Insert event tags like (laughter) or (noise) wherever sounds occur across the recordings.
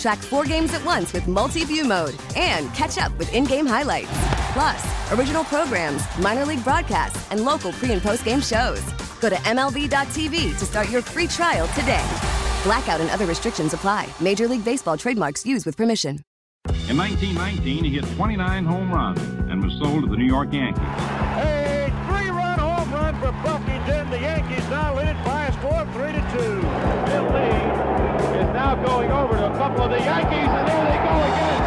Track four games at once with multi view mode and catch up with in game highlights. Plus, original programs, minor league broadcasts, and local pre and post game shows. Go to MLB.tv to start your free trial today. Blackout and other restrictions apply. Major League Baseball trademarks used with permission. In 1919, he hit 29 home runs and was sold to the New York Yankees. A three-run home run for Buffington. The Yankees now lead it by a score of three to two. Bill now going over to a couple of the Yankees, and there they go again.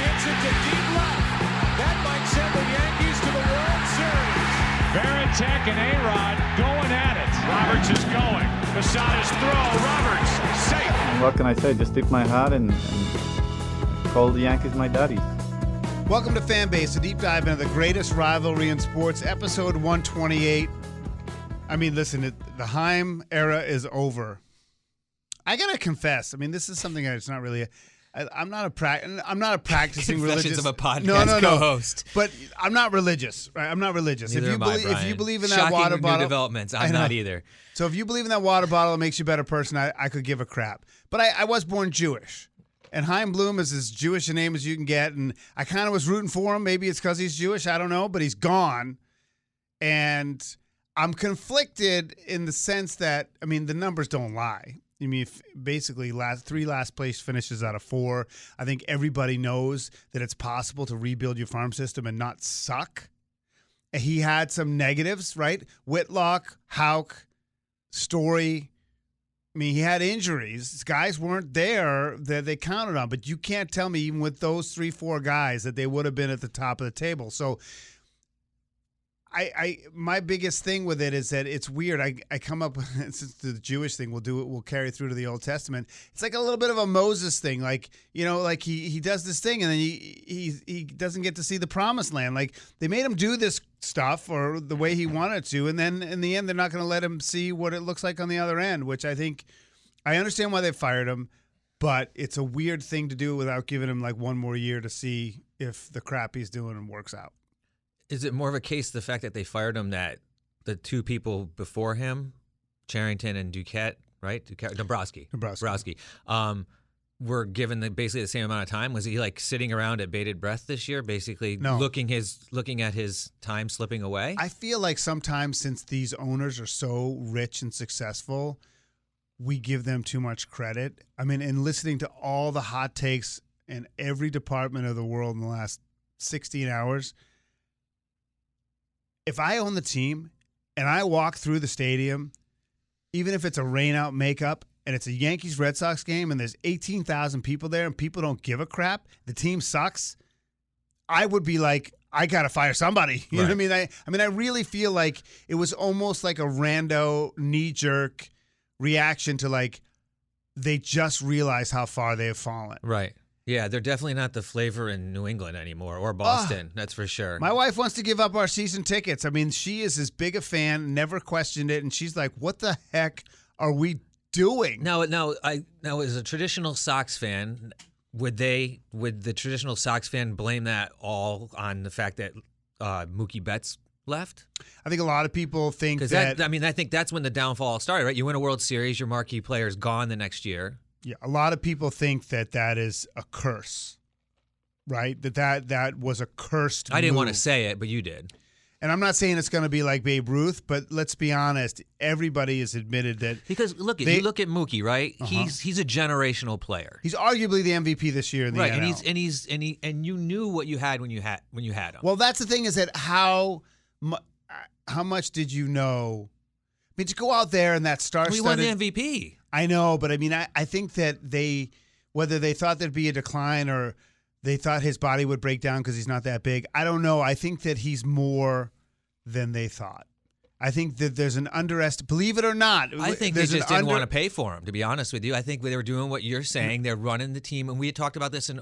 hits it to deep left. That might send the Yankees to the World Series. Varitek and A-Rod going at it. Roberts is going. Posada's throw. Roberts safe. What can I say? Just tip my hat and, and call the Yankees my daddy. Welcome to Fanbase, a deep dive into the greatest rivalry in sports, episode 128. I mean, listen, it, the Chaim era is over. I gotta confess. I mean, this is something that's not really. I, I'm not a pra- I'm not a practicing (laughs) religious of a podcast no, no, no. co-host. But I'm not religious. Right? I'm not religious. Neither if you believe, if you believe in that Shocking water new bottle, developments. I I'm not either. So if you believe in that water bottle, it makes you a better person. I, I could give a crap. But I, I was born Jewish. And Chaim Bloom is as Jewish a name as you can get. And I kind of was rooting for him. Maybe it's because he's Jewish. I don't know. But he's gone. And I'm conflicted in the sense that, I mean, the numbers don't lie. I mean, basically, last three last place finishes out of four. I think everybody knows that it's possible to rebuild your farm system and not suck. He had some negatives, right? Whitlock, Houck, Story. I mean, he had injuries. These guys weren't there that they counted on. But you can't tell me, even with those three, four guys, that they would have been at the top of the table. So, I, I, my biggest thing with it is that it's weird. I, I come up with (laughs) since the Jewish thing, we'll do it. We'll carry through to the Old Testament. It's like a little bit of a Moses thing, like you know, like he he does this thing and then he he he doesn't get to see the promised land. Like they made him do this stuff or the way he wanted to, and then in the end, they're not going to let him see what it looks like on the other end. Which I think I understand why they fired him, but it's a weird thing to do without giving him like one more year to see if the crap he's doing works out. Is it more of a case the fact that they fired him that the two people before him, Cherington and Duquette, right? Duquette, Dombrowski, Dombrowski. um, were given the, basically the same amount of time? Was he like sitting around at bated breath this year, basically No. looking his looking at his time slipping away? I feel like sometimes since these owners are so rich and successful, we give them too much credit. I mean, in listening to all the hot takes in every department of the world in the last 16 hours, if I own the team and I walk through the stadium, even if it's a rain out makeup and it's a Yankees Red Sox game and there's 18,000 people there and people don't give a crap, the team sucks, I would be like, I gotta fire somebody. (laughs) You know what I mean? I, I mean, I really feel like it was almost like a rando knee jerk reaction to like they just realized how far they have fallen. right. Yeah, they're definitely not the flavor in New England anymore or Boston. that's for sure. My wife wants to give up our season tickets. I mean, she is as big a fan, never questioned it, and she's like, "What the heck are we doing?" Now, now, I now as a traditional Sox fan, would they would the traditional Sox fan blame that all on the fact that uh, Mookie Betts left? I think a lot of people think that, that, I mean, I think that's when the downfall started, right? You win a World Series, your marquee player is gone the next year. Yeah, a lot of people think that that is a curse, right? That that that was a cursed. I didn't want to say it, but you did. And I'm not saying it's going to be like Babe Ruth, but let's be honest. Everybody has admitted that Because look, if They- you look at Mookie, right? Uh-huh. He's he's a generational player, he's arguably the MVP this year in the right? NL. And he's and he's and he and you knew what you had when you had when you had him. Well, that's the thing is that how how much did you know? I mean, to go out there and that star We won the MVP. I know, but I mean, I, I think that they, whether they thought there'd be a decline or they thought his body would break down because he's not that big, I don't know. I think that he's more than they thought. I think that there's an underest. Believe it or not, I think they just didn't under- want to pay for him. To be honest with you, I think they were doing what you're mm. saying. They're running the team, and we had talked about this in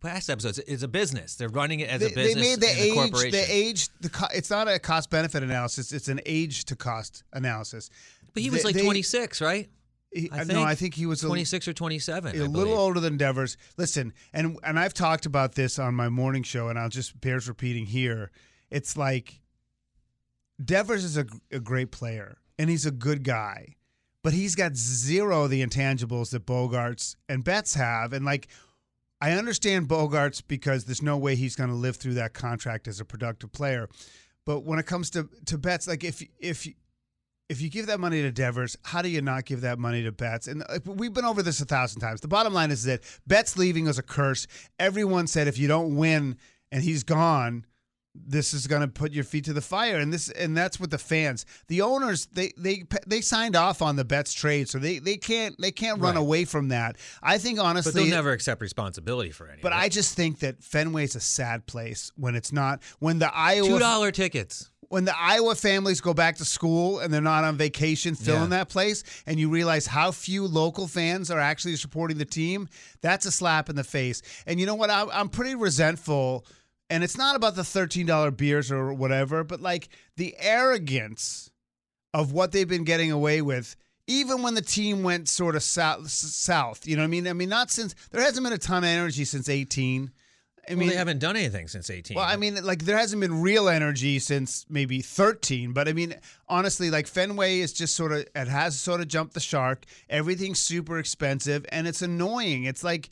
past episodes. It's a business. They're running it as They, a business. they made the age, the age, the co- it's not a cost benefit analysis. It's an age to cost analysis. But he was They- like they- 26, right? He- I uh, no, I think he was a- 26 or 27. a little older than Devers. Listen, and and I've talked about this on my morning show, and I'll just bears repeating here. It's like Devers is a, a great player, and he's a good guy, but he's got zero of the intangibles that Bogaerts and Betts have, and like. I understand Bogaerts because there's no way he's going to live through that contract as a productive player. But when it comes to to Betts, like if if if you give that money to Devers, how do you not give that money to Betts? And uh, we've been over this a thousand times. The bottom line is that Betts leaving was a curse. Everyone said if you don't win and he's gone, this is going to put your feet to the fire. And this and that's what the fans, the owners, they they they signed off on the Betts trade, so they they can't they can't run Right. away from that. I think honestly, But they'll never accept responsibility for any. but. I just think that Fenway's a sad place when it's not when the Iowa two dollar tickets. When the Iowa families go back to school and they're not on vacation filling Yeah. that place, and you realize how few local fans are actually supporting the team, that's a slap in the face. And you know what? I'm, I'm pretty resentful. And it's not about the $13 beers or whatever, but like the arrogance of what they've been getting away with. Even when the team went sort of south, south, you know what I mean? I mean, not since there hasn't been a ton of energy since 18. I well, mean, they haven't done anything since 18. well, I mean, like there hasn't been real energy since maybe 13, but I mean, honestly, like Fenway is just sort of it has sort of jumped the shark. Everything's super expensive and it's annoying. It's like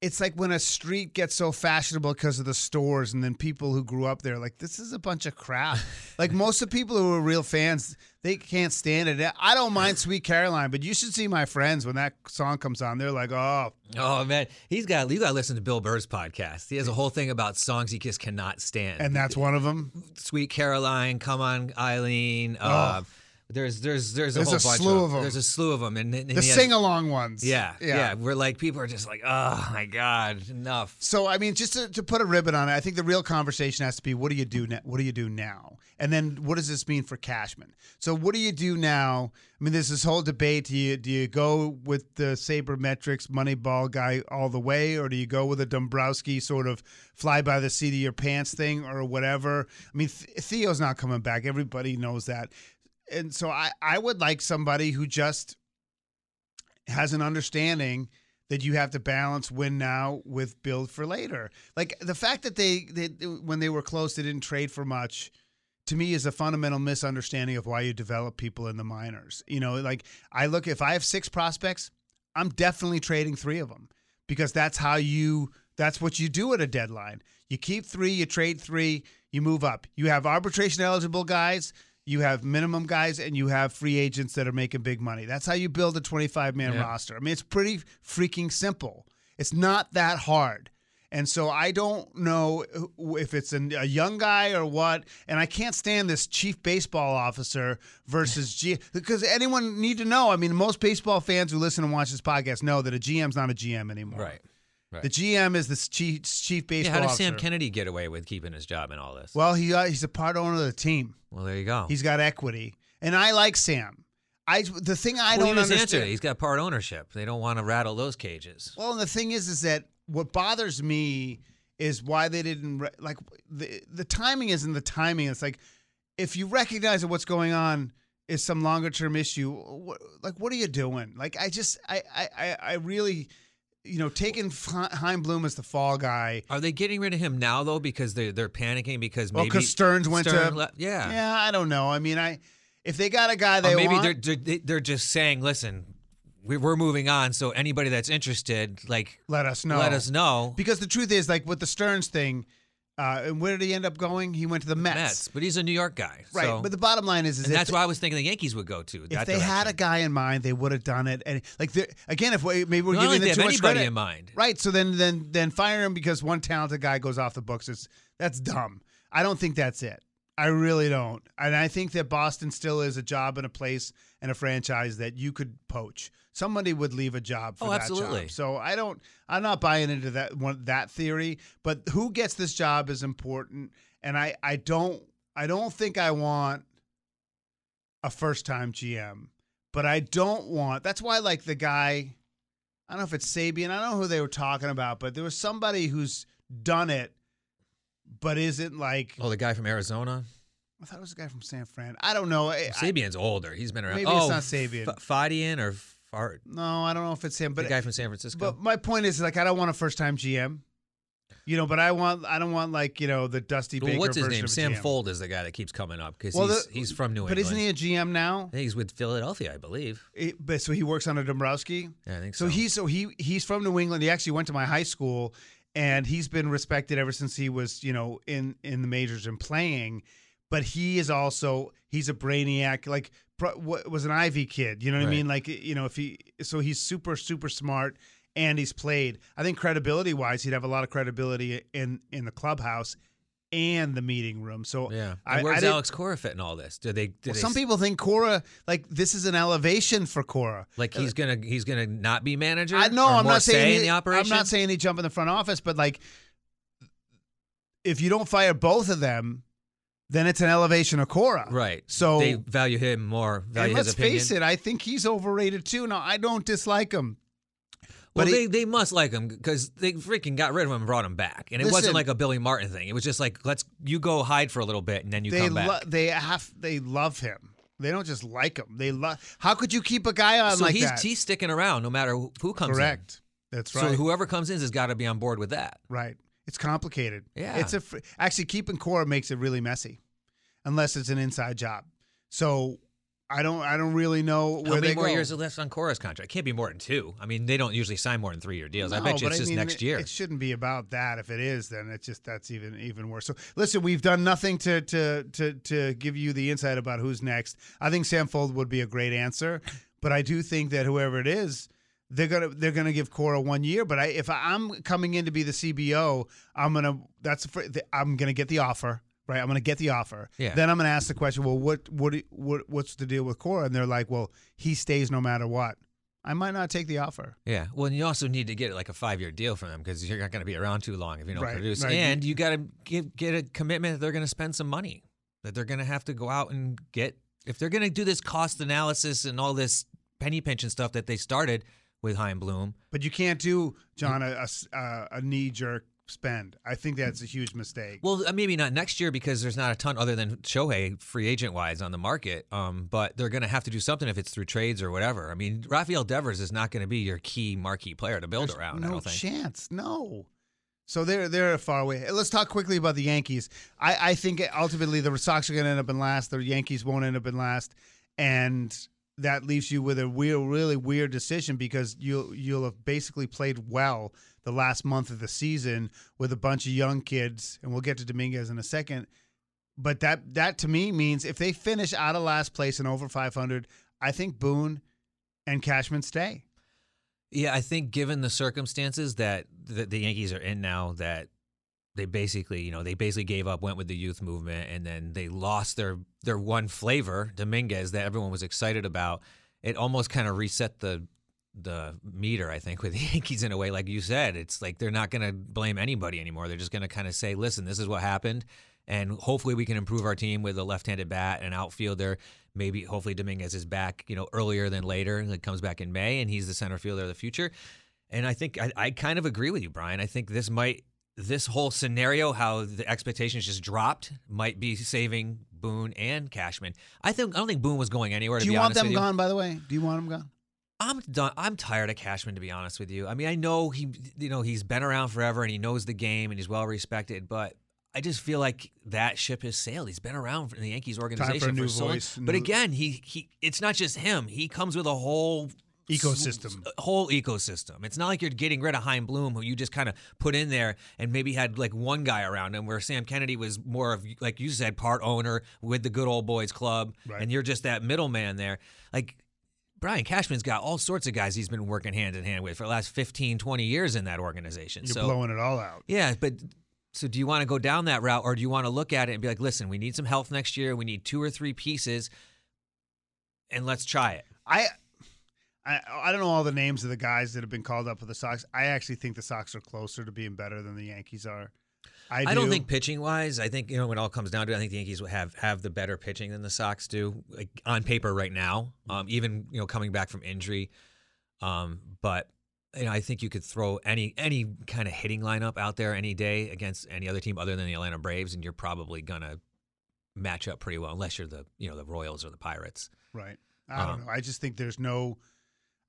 it's like when a street gets so fashionable because of the stores and then people who grew up there like this is a bunch of crap. (laughs) like most of the people who are real fans, they can't stand it. I don't mind Sweet Caroline, but you should see my friends when that song comes on. They're like, "Oh, oh man, he's got you got to listen to Bill Burr's podcast. He has a whole thing about songs he just cannot stand. and that's one of them." Sweet Caroline, Come On Eileen. Uh, there's there's there's a. There's whole a bunch slew of them. There's a slew of them, and, and The sing-along ones. Yeah, yeah, We're like people are just like, oh my god, enough. So I mean, just to, to put a ribbon on it, I think the real conversation has to be: what do you do? Ne- what do you do now? And then what does this mean for Cashman? So what do you do now? I mean, there's this whole debate: do you do you go with the sabermetrics Moneyball guy all the way, or do you go with a Dombrowski sort of fly by the seat of your pants thing, or whatever? I mean, Theo's not coming back. Everybody knows that, and so I I would like somebody who just has an understanding that you have to balance win now with build for later. Like the fact that they, they when they were close, they didn't trade for much. To me, is a fundamental misunderstanding of why you develop people in the minors. You know, like I look if I have six prospects, I'm definitely trading three of them because that's how you. That's what you do at a deadline. You keep three, you trade three, you move up. You have arbitration eligible guys, you have minimum guys, and you have free agents that are making big money. That's how you build a 25 man Yeah. roster. I mean, it's pretty freaking simple. It's not that hard. And so I don't know if it's an, a young guy or what. And I can't stand this chief baseball officer versus G because anyone need to know. I mean, most baseball fans who listen and watch this podcast know that a GM's not a GM anymore. Right. Right. The GM is the chief chief Yeah, baseball how does officer. Sam Kennedy get away with keeping his job and all this? Well, he uh, he's a part owner of the team. Well, there you go. He's got equity, and I like Sam. I the thing I well, don't answered understand. it. He's got part ownership. They don't want to rattle those cages. Well, and the thing is, is that what bothers me is why they didn't re- like the the timing isn't the timing. It's like if you recognize that what's going on is some longer term issue, what, like what are you doing? Like I just I I- I really. You know, taking Chaim Bloom as the fall guy. Are they getting rid of him now though because they're they're panicking because Well, maybe 'cause Stearns went Stern to- le- yeah Yeah, I don't know. I mean, I if they got a guy they or maybe want, they're, they're just saying listen we- we're moving on so anybody that's interested like let us know. let us know Because the truth is, like with the Stearns thing, uh, and where did he end up going? He went to the Mets. Mets but he's a New York guy Right. so- But the bottom line is, is and that's they- why I was thinking the Yankees would go to if they had a guy in mind, they would have done it. And like, again, if we, maybe we're giving them too much anybody credit, in mind. right? So then, then, then fire him because one talented guy goes off the books. It's that's dumb. I don't think that's it. I really don't. And I think that Boston still is a job and a place and a franchise that you could poach. Somebody would leave a job for Oh, that absolutely. job. So I don't I'm not buying into that one that theory, but who gets this job is important and I I don't I don't think I want a first-time GM, but I don't want That's why like the guy I don't know if it's Sabean, I don't know who they were talking about, but there was somebody who's done it but isn't like Oh, the guy from Arizona. I thought it was a guy from San Fran. I don't know. I, I- Sabean's older. He's been around. Maybe oh, it's not Sabean. F- Fadian or Fart. no, I don't know if it's him, The but guy from San Francisco. but my point is like I don't want a first time GM. You know, but I want I don't want like, you know, the Dusty well, Baker what's his name? Sam GM. Fuld is the guy that keeps coming up because Well, he's, the- he's from New But England. But isn't he a GM now? He's with Philadelphia, I believe. It- but so he works under Dombrowski. Yeah, I think So so. he's so he he's from New England. He actually went to my high school, and he's been respected ever since he was you know in in the majors and playing. But he is also he's a brainiac. Like was an Ivy kid. You know what I mean? Like you know if he so he's super super smart and he's played. I think credibility wise, he'd have a lot of credibility in in the clubhouse and the meeting room. So yeah. I, I where's didn't- Alex Cora fit in all this? Do they? Do well, they some s- people think Cora like this is an elevation for Cora. like he's gonna he's gonna not be manager. I know. I'm not say saying in he, the operation. I'm not saying he jump in the front office, but like, if you don't fire both of them, then it's an elevation of Cora. right. So they value him more. Value and let's face it, I think he's overrated too. Now I don't dislike him. Well, But they, he- they must like him because they freaking got rid of him and brought him back, and it Listen- wasn't like a Billy Martin thing. It was just like let's you go hide for a little bit and then you they come back. lo- they have they love him. They don't just like him. They love. How could you keep a guy on so like he's that? he's sticking around no matter who, comes Correct. That's in. right. So whoever comes in has got to be on board with that. Right. It's complicated. Yeah. It's a fr- actually keeping Cora makes it really messy, unless it's an inside job. So I don't I don't really know where How many they more go. years are left on Cora's contract? It can't be more than two. I mean, they don't usually sign more than three year deals. I No, bet you but it's just mean, next it- year. It shouldn't be about that. If it is, then it's just that's even even worse. So listen, we've done nothing to to to to give you the insight about who's next. I think Sam Fuld would be a great answer, but I do think that whoever it is. They're gonna they're gonna give Cora one year, but I if I'm coming in to be the CBO, I'm gonna that's I'm gonna get the offer, right? I'm gonna get the offer. Yeah. Then I'm gonna ask the question, well, what what what what's the deal with Cora? And they're like, well, he stays no matter what. I might not take the offer. Yeah. Well, and you also need to get like a five year deal from them because you're not going to be around too long if you don't Right, produce. right. And you got to get get a commitment that they're going to spend some money, that they're going to have to go out and get. If they're going to do this cost analysis and all this penny pinching stuff that they started with Chaim Bloom, But you can't do John a knee jerk spend. I think that's a huge mistake. well, uh, maybe not next year because there's not a ton other than Shohei free agent wise on the market. Um, but they're going to have to do something if it's through trades or whatever. I mean, Rafael Devers is not going to be your key marquee player to build There's around. I no don't think. chance. No. So they're they're far away. Let's talk quickly about the Yankees. I, I think ultimately the Sox are going to end up in last. The Yankees won't end up in last, and that leaves you with a weird, really weird decision because you'll you'll have basically played well the last month of the season with a bunch of young kids, and we'll get to Dominguez in a second. But that that to me means if they finish out of last place and over 500, I think Boone and Cashman stay. Yeah, I think given the circumstances that the, the Yankees are in now, that they basically, you know, they basically gave up, went with the youth movement, and then they lost their their one flavor, Dominguez, that everyone was excited about. It almost kind of reset the the meter, I think, with (laughs) the Yankees in a way. Like you said, it's like they're not going to blame anybody anymore. They're just going to kind of say, "Listen, this is what happened." And hopefully we can improve our team with a left-handed bat and outfielder. Maybe hopefully Dominguez is back, you know, earlier than later. Like comes back in May, and he's the center fielder of the future. And I think I, I kind of agree with you, Brian. I think this might this whole scenario, how the expectations just dropped, might be saving Boone and Cashman. I think I don't think Boone was going anywhere. To Do you be want them gone? By the way, do you want them gone? I'm done. I'm tired of Cashman, to be honest with you. I mean, I know he, you know, he's been around forever and he knows the game and he's well respected, but I just feel like that ship has sailed. He's been around in the Yankees organization new so long. voice, But again, he he. It's not just him. He comes with a whole Ecosystem. Uh, whole ecosystem. It's not like you're getting rid of Chaim Bloom, who you just kind of put in there and maybe had like one guy around him, where Sam Kennedy was more of, like you said, part owner with the good old boys club, Right. and you're just that middleman there. Like Brian Cashman's got all sorts of guys he's been working hand in hand with for the last 15, 20 years in that organization. You're so blowing it all out. yeah, but So do you want to go down that route, or do you want to look at it and be like, listen, we need some health next year. We need two or three pieces, and let's try it. I, I I don't know all the names of the guys that have been called up for the Sox. I actually think the Sox are closer to being better than the Yankees are. I, I, don't think pitching wise. I think you know when it all comes down to it, I think the Yankees have have the better pitching than the Sox do like, on paper right now. Um, even you know coming back from injury, um, but you know I think you could throw any any kind of hitting lineup out there any day against any other team other than the Atlanta Braves, and you're probably gonna match up pretty well unless you're the you know the Royals or the Pirates. Right. I don't Um, know. I just think there's no.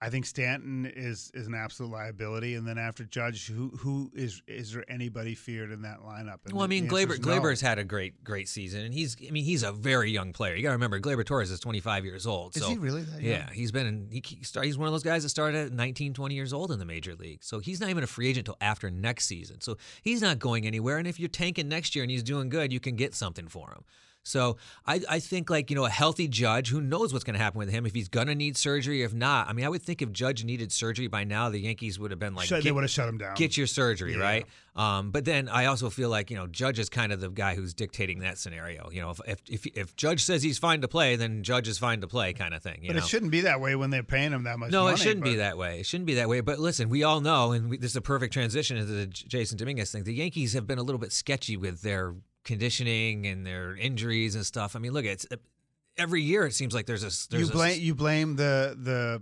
I think Stanton is is an absolute liability, and then after Judge, who who is is there anybody feared in that lineup? And Well, I mean, Gleyber, is no. Gleyber's had a great, great season, and he's, I mean, he's a very young player. You got to remember, Gleyber Torres is 25 years old. Is so, he really that young? Yeah, he's been in. He, he start, he's one of those guys that started at 19, 20 years old in the major league. So he's not even a free agent until after next season. So he's not going anywhere. And if you're tanking next year and he's doing good, you can get something for him. So I, I think like you know a healthy Judge, who knows what's going to happen with him if he's going to need surgery. If not, I mean, I would think if Judge needed surgery by now, the Yankees would have been like, Shut- they "Get- would have shut him down. Get your surgery, Yeah. right? Um, but then I also feel like you know Judge is kind of the guy who's dictating that scenario. You know, if if if, if Judge says he's fine to play, then Judge is fine to play, kind of thing. You but know? it shouldn't be that way when they're paying him that much. No, money, it shouldn't be that way. It shouldn't be that way. But listen, we all know, and we, this is a perfect transition into the Jasson Dominguez thing. The Yankees have been a little bit sketchy with their conditioning and their injuries and stuff. I mean, look, it's every year it seems like there's a there's You a- blame you blame the the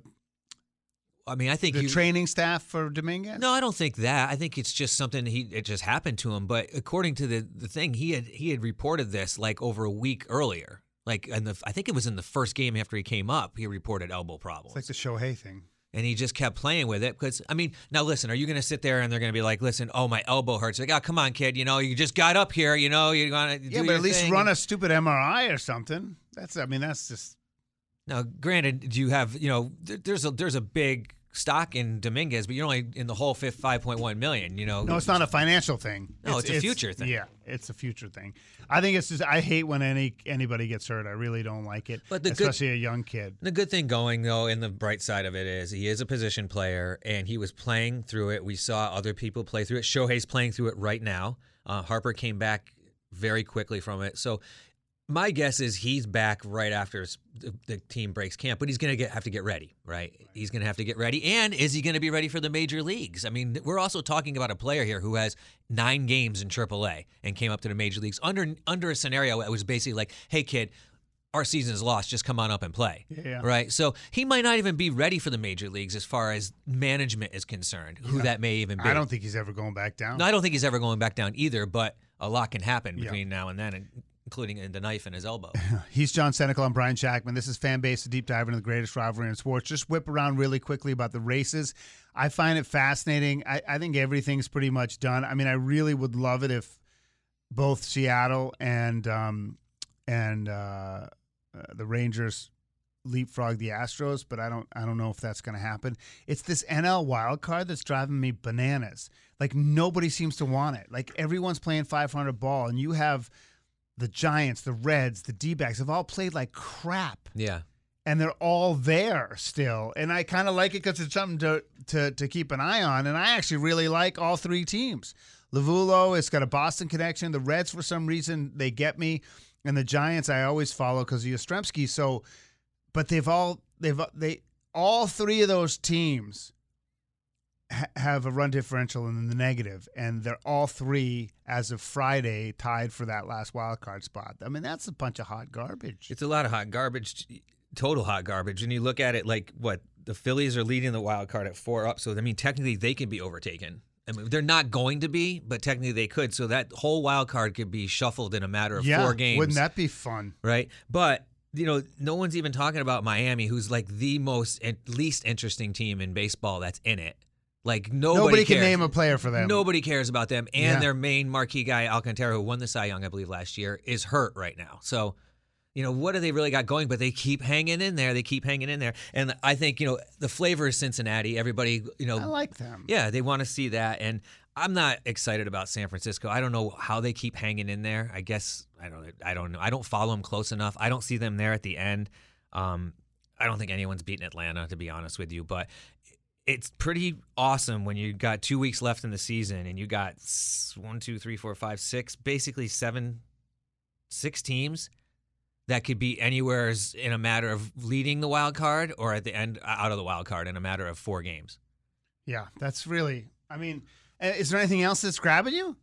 I mean, I think the you, training staff for Dominguez. No, I don't think that. I think it's just something he it just happened to him. But according to the the thing, he had he had reported this like over a week earlier. Like and the I think it was in the first game after he came up, he reported elbow problems. It's like the Shohei thing. And he just kept playing with it because I mean, now listen, are you going to sit there and they're going to be like, listen, oh my elbow hurts? Like, oh come on, kid, you know, you just got up here, you know, you're going to Yeah, but at least run a stupid MRI or something. That's I mean that's just Now, granted, do you have you know there's a there's a big stock in Dominguez, but you're only in the whole fifth five point one million. You know, no, it's not a financial thing. No, it's a future thing. Yeah, it's a future thing. I think it's just I hate when any anybody gets hurt. I really don't like it, But the good- especially a young kid. The good thing going though, in the bright side of it is he is a position player and he was playing through it. We saw other people play through it. Shohei's playing through it right now. Uh, Harper came back very quickly from it. So my guess is he's back right after the, the team breaks camp, but he's going to get have to get ready, right? He's going to have to get ready, and is he going to be ready for the major leagues? I mean, we're also talking about a player here who has nine games in AAA and came up to the major leagues under under a scenario that was basically like, "Hey, kid, our season is lost. Just come on up and play." Yeah. Right. So he might not even be ready for the major leagues as far as management is concerned. Who that may even be. I don't think he's ever going back down. No, I don't think he's ever going back down either. But a lot can happen Yeah. between now and then, and- including in the knife in his elbow. (laughs) He's John Senecal. I'm Brian Shackman. This is Fan Base, a deep dive into the greatest rivalry in sports. Just whip around really quickly about the races. I find it fascinating. I, I think everything's pretty much done. I mean, I really would love it if both Seattle and um, and uh, uh, the Rangers leapfrog the Astros, but I don't I don't know if that's going to happen. It's this NL wild card that's driving me bananas. Like nobody seems to want it. Like everyone's playing 500 ball, and you have the Giants, the Reds, the D-backs have all played like crap, yeah. and they're all there still. And I kind of like it because it's something to, to to keep an eye on. And I actually really like all three teams. Lovullo, it's got a Boston connection. The Reds, for some reason, they get me, and the Giants I always follow because of Yastrzemski. So, but they've all they've they all three of those teams ha- have a run differential in the negative, and they're all three as of Friday tied for that last wild card spot. I mean, that's a bunch of hot garbage. It's a lot of hot garbage, total hot garbage. And you look at it like what the Phillies are leading the wild card at four up. So I mean, technically they can be overtaken. I mean, they're not going to be, but technically they could. So that whole wild card could be shuffled in a matter of yeah, four games. wouldn't that be fun? right? But you know, no one's even talking about Miami, who's like the most and least interesting team in baseball that's in it. Like nobody, Nobody can name a player for them. Nobody cares about them, and Yeah. their main marquee guy Alcantara, who won the Cy Young, I believe, last year, is hurt right now. So. You know what do they really got going? But they keep hanging in there. They keep hanging in there, and I think you know the flavor is Cincinnati. Everybody, you know, I like them. yeah, they want to see that, and I'm not excited about San Francisco. I don't know how they keep hanging in there. I guess I don't. I don't know. I don't follow them close enough. I don't see them there at the end. Um, I don't think anyone's beaten Atlanta, to be honest with you. But it's pretty awesome when you got two weeks left in the season and you got one, two, three, four, five, six, basically seven, six teams that could be anywhere in a matter of leading the wild card or at the end out of the wild card in a matter of four games. Yeah, that's really. I mean, uh, is there anything else that's grabbing you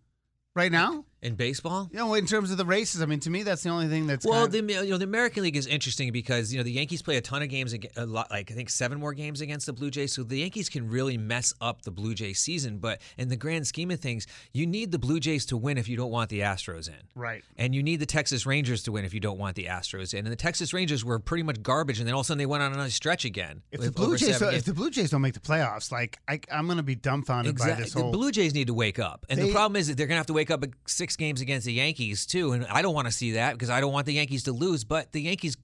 right now? In baseball, You know, in terms of the races, I mean, to me, that's the only thing that's well, kind the you know the American League is interesting because you know the Yankees play a ton of games, a lot, like I think seven more games against the Blue Jays. So the Yankees can really mess up the Blue Jays season. But in the grand scheme of things, you need the Blue Jays to win if you don't want the Astros in. right. And you need the Texas Rangers to win if you don't want the Astros in. And the Texas Rangers were pretty much garbage, and then all of a sudden they went on another stretch again. If the Blue Jays, don't, if the Blue Jays don't make the playoffs, like I, I'm going to be dumbfounded by this whole. The Blue Jays need to wake up. And They- the problem is that they're going to have to wake up at six games against the Yankees, too. And I don't want to see that because I don't want the Yankees to lose. But the Yankees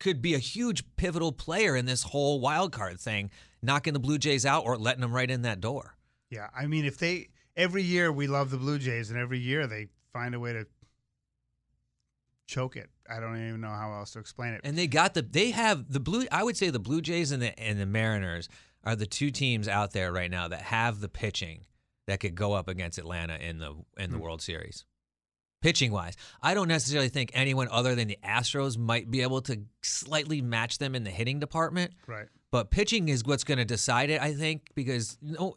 could be a huge pivotal player in this whole wild card thing, knocking the Blue Jays out or letting them right in that door. yeah, I mean, if they every year we love the Blue Jays, and every year they find a way to choke it. I don't even know how else to explain it. And they got the they have the blue I would say the Blue Jays and the and the Mariners are the two teams out there right now that have the pitching that could go up against Atlanta in the in the hmm. World Series. Pitching wise, I don't necessarily think anyone other than the Astros might be able to slightly match them in the hitting department. right. But pitching is what's going to decide it, I think, because no,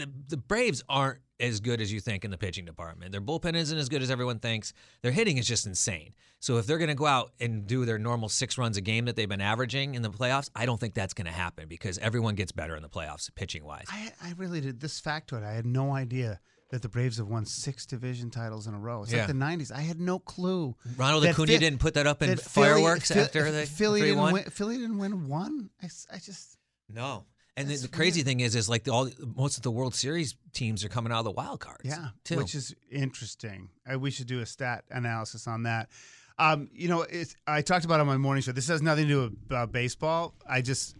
the the Braves aren't as good as you think in the pitching department. Their bullpen isn't as good as everyone thinks. Their hitting is just insane. So if they're going to go out and do their normal six runs a game that they've been averaging in the playoffs, I don't think that's going to happen because everyone gets better in the playoffs pitching wise. I, I really did this factoid. I had no idea that the Braves have won six division titles in a row. It's Yeah. like the '90s. I had no clue. Ronald Acuna didn't put that up in that fireworks Phil- after the Philly didn't win. Philly didn't win one. I just No. And the, the crazy thing is, is like the, all most of the World Series teams are coming out of the wild cards. yeah, too. which is interesting. Uh, we should do a stat analysis on that. Um, you know, it's, I talked about it on my morning show. This has nothing to do about baseball. I just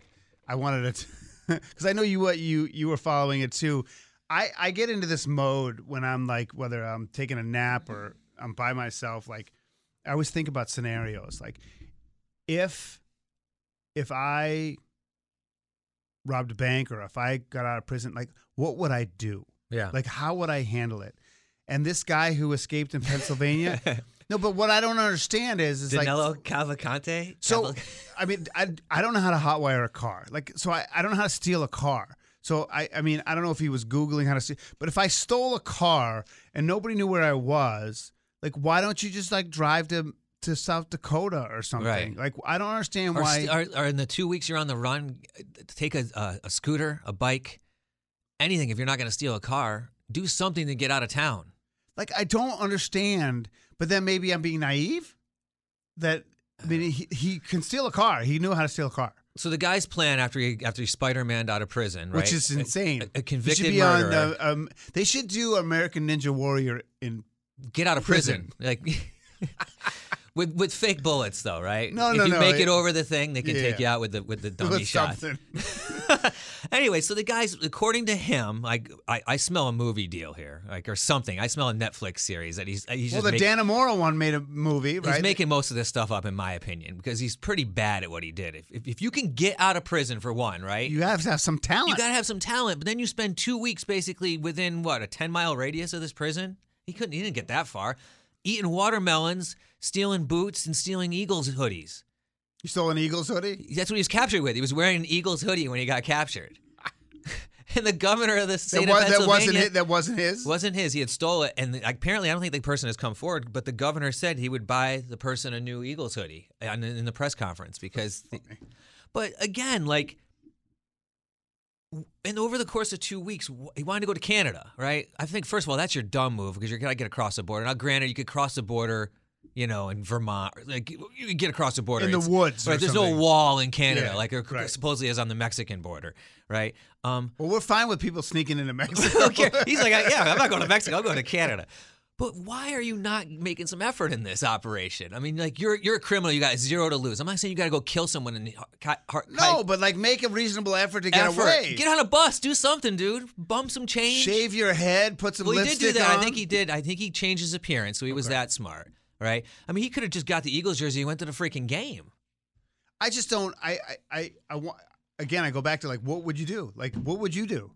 I wanted to (laughs) because I know you what you you were following it too. I I get into this mode when I'm like whether I'm taking a nap or I'm by myself. Like I always think about scenarios. Like if if I robbed a bank or if I got out of prison, like what would I do? yeah. Like, how would I handle it? And this guy who escaped in Pennsylvania. (laughs) no, but what I don't understand is, is like, Danilo Cavalcante. so Caval- I mean, I, I don't know how to hotwire a car. Like, so I, I don't know how to steal a car. So I, I mean, I don't know if he was googling how to steal, but if I stole a car and nobody knew where I was, like, why don't you just like drive to to South Dakota or something? Right. Like, I don't understand Or, why. st- or, or in the two weeks you're on the run, take a, a, a scooter, a bike, anything. If you're not going to steal a car, do something to get out of town. like I don't understand, but then maybe I'm being naive. That I mean, he, he can steal a car. He knew how to steal a car, So the guy's plan after he after he Spider Man out of prison, right? which is insane. A, a convicted be on, murderer. uh, um, they should do American Ninja Warrior in. get out of prison, prison. like. (laughs) With, with fake bullets though, right? No, if no, If you no, make it it- over the thing, they can Yeah. take you out with the with the (laughs) dummy with shot. something. (laughs) anyway, so the guys, according to him, like I, I smell a movie deal here, like or something. I smell a Netflix series that he's he's Well, the making, Dan Amora one made a movie, he's making most of this stuff up, in my opinion, because he's pretty bad at what he did. If if, if you can get out of prison for one, right? you have to have some talent. You gotta have some talent, but then you spend two weeks basically within what a ten mile radius of this prison. He couldn't. He didn't get that far. Eating watermelons, stealing boots, and stealing Eagles hoodies. you stole an Eagles hoodie. That's what he was captured with. He was wearing an Eagles hoodie when he got captured. (laughs) and the governor of the state That, of was, that Pennsylvania wasn't it. That wasn't his. wasn't his. He had stole it, and apparently, I don't think the person has come forward. But the governor said he would buy the person a new Eagles hoodie in, in the press conference because. the- but again, like, and over the course of two weeks, he wanted to go to Canada, right? I think first of all, that's your dumb move because you're gonna get across the border. Now, granted, you could cross the border. You know, in Vermont, like you could get across the border In the woods Right? There's something. no wall in Canada, Yeah, like there right. supposedly is on the Mexican border, right? Um, Well, we're fine with people sneaking into Mexico. (laughs) He's like, yeah, I'm not going to (laughs) Mexico. I'm going to Canada. But why are you not making some effort in this operation? I mean, like you're you're a criminal. You got zero to lose. I'm not saying you got to go kill someone in the heart. no, but like make a reasonable effort to get effort. away. Get on a bus. Do something, dude. Bump some change. Shave your head. Put some well, he did do that. on. I think he did. I think he changed his appearance, so he was that smart, right? I mean, he could have just got the Eagles jersey He went to the freaking game. I just don't. I I I, I want. again, I go back to like, what would you do? Like, what would you do?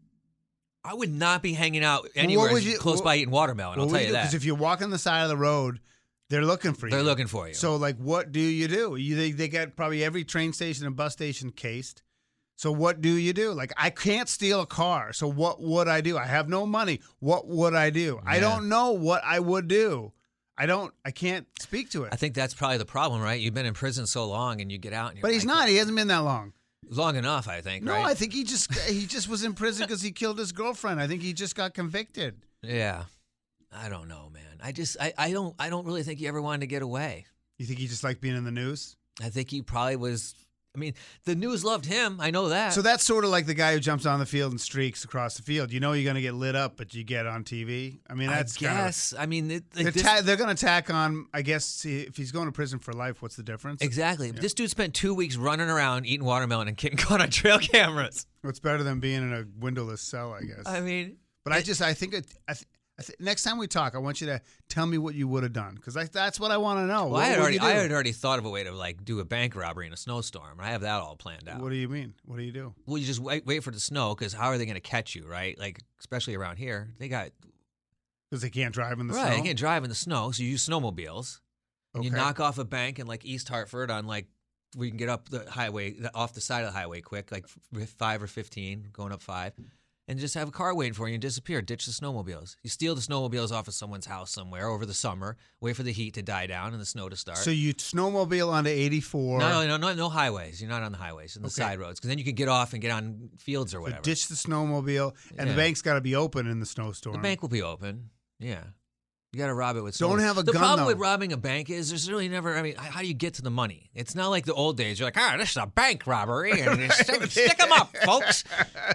I would not be hanging out anywhere you- close what- by eating watermelon. I'll tell you that. Because if you walk on the side of the road, they're looking for you. They're looking for you. So, like, what do you do? You they, they got probably every train station and bus station cased. So, what do you do? Like, I can't steal a car. So, what would I do? I have no money. What would I do? I don't know what I would do. I don't. I can't speak to it. I think that's probably the problem, right? You've been in prison so long, and you get out, and you're but he's like, not. He hasn't been that long. long enough. I think. No, right? I think he just he just was in prison because he killed his girlfriend. I think he just got convicted. Yeah. I don't know, man. I just I, I don't I don't really think he ever wanted to get away. You think he just liked being in the news? I think he probably was I mean, the news loved him. I know that. So that's sort of like the guy who jumps on the field and streaks across the field. You know you're going to get lit up, but you get on TV. I mean, that's I kind of- I mean, it, like they're, this- ta- they're going to tack on. I guess see, if he's going to prison for life, what's the difference? exactly. This dude spent two weeks running around eating watermelon and getting (laughs) caught on trail cameras. What's better than being in a windowless cell? I guess. I mean, but I just I think it. I th- th- next time we talk, I want you to tell me what you would have done because that's what I want to know. well, I had already? I had already thought of a way to like do a bank robbery in a snowstorm. I have that all planned out. What do you mean? What do you do? Well, you just wait, wait for the snow because how are they going to catch you, right? Like, especially around here, they got Because they can't drive in the right. snow. They can't drive in the snow, so you use snowmobiles. And You knock off a bank in like East Hartford on like we can get up the highway off the side of the highway quick, like five or fifteen, going up five, and just have a car waiting for you and disappear. Ditch the snowmobiles. You steal the snowmobiles off of someone's house somewhere over the summer. Wait for the heat to die down and the snow to start. So you snowmobile onto 84. no, no, no, no, highways. You're not on the highways, in the Okay. side roads, because then you could get off and get on fields or whatever. ditch the snowmobile, and the bank's got to be open in the snowstorm. The bank will be open. Yeah. You got to rob it with. Don't have a the gun, The problem though. with robbing a bank is there's really never. I mean, how do you get to the money? It's not like the old days. You're like, ah, this is a bank robbery, and you stick, (laughs) stick 'em up, folks.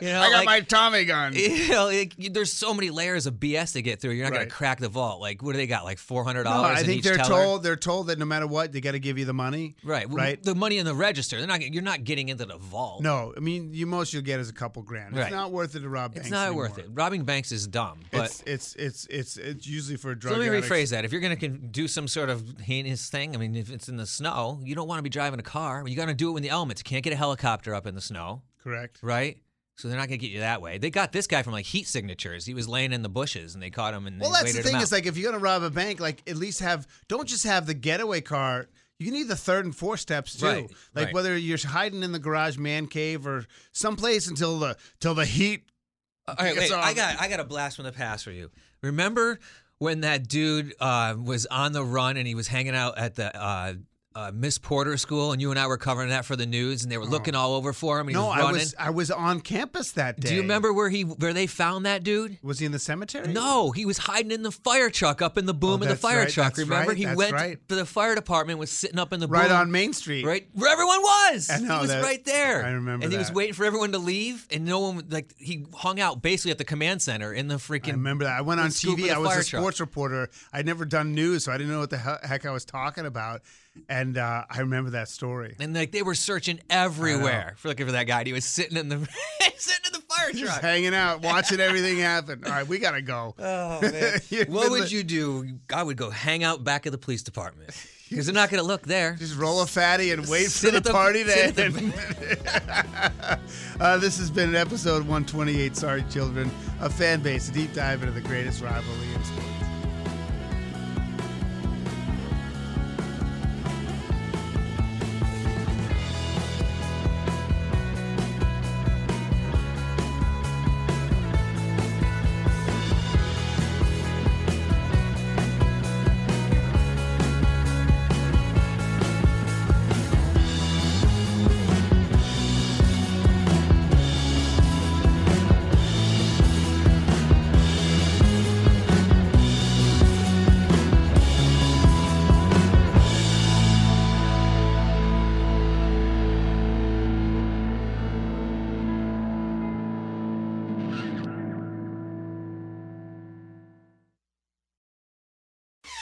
You know, I got like- my Tommy gun. (laughs) You know, you- there's so many layers of BS to get through. You're not Right. going to crack the vault. Like, what do they got? Like four hundred No, dollars. I think they're teller? told they're told that no matter what, they got to give you the money. Right. Right. The money in the register. They're not. You're not getting into the vault. No, I mean, you most you'll get is a couple grand. It's Right. not worth it to rob It's banks. It's not anymore. worth it. Robbing banks is dumb. But It's it's it's it's it's usually for So let me addicts. rephrase that. If you're going to do some sort of heinous thing, I mean, if it's in the snow, you don't want to be driving a car. You got to do it in the elements. You can't get a helicopter up in the snow, Correct. right? So they're not going to get you that way. They got this guy from like heat signatures. He was laying in the bushes, and they caught him and Well, that's the thing is like if you're gonna rob a bank, like at least have don't just have the getaway car. You need the third and fourth steps too. Right, Like right. whether you're hiding in the garage man cave or someplace until the till the heat. Uh, all right, wait. I got I got a blast from the past for you. Remember when that dude uh, was on the run and he was hanging out at the uh, uh, Miss Porter School, and you and I were covering that for the news, and they were looking all over for him. And he Oh. No, was I running. was I was on campus that day. Do you remember where he where they found that dude? Was he in the cemetery? No, he was hiding in the fire truck up in the boom Oh, of the that's fire right, truck. that's Remember, right, he that's went right. to the fire department, was sitting up in the Right boom, on Main Street. right where everyone was. I know he was that. right there. I remember and he was that. waiting for everyone to leave, and no one like he hung out basically at the command center in the freaking. I remember that. I went on scoop TV. I was fire a truck. sports reporter. I'd never done news, so I didn't know what the he- heck I was talking about. And uh, I remember that story. And like they were searching everywhere for looking for that guy. And he was sitting in the (laughs) sitting in the fire Just truck. hanging out, (laughs) watching everything happen. All right, we gotta go. Oh man! (laughs) What would li- you do? I would go hang out back at the police department because they're not going to look there. Just roll a fatty and wait for the the- party to sit end. uh, this has been episode 128. Sorry, children. A fan base, a deep dive into the greatest rivalry in sports.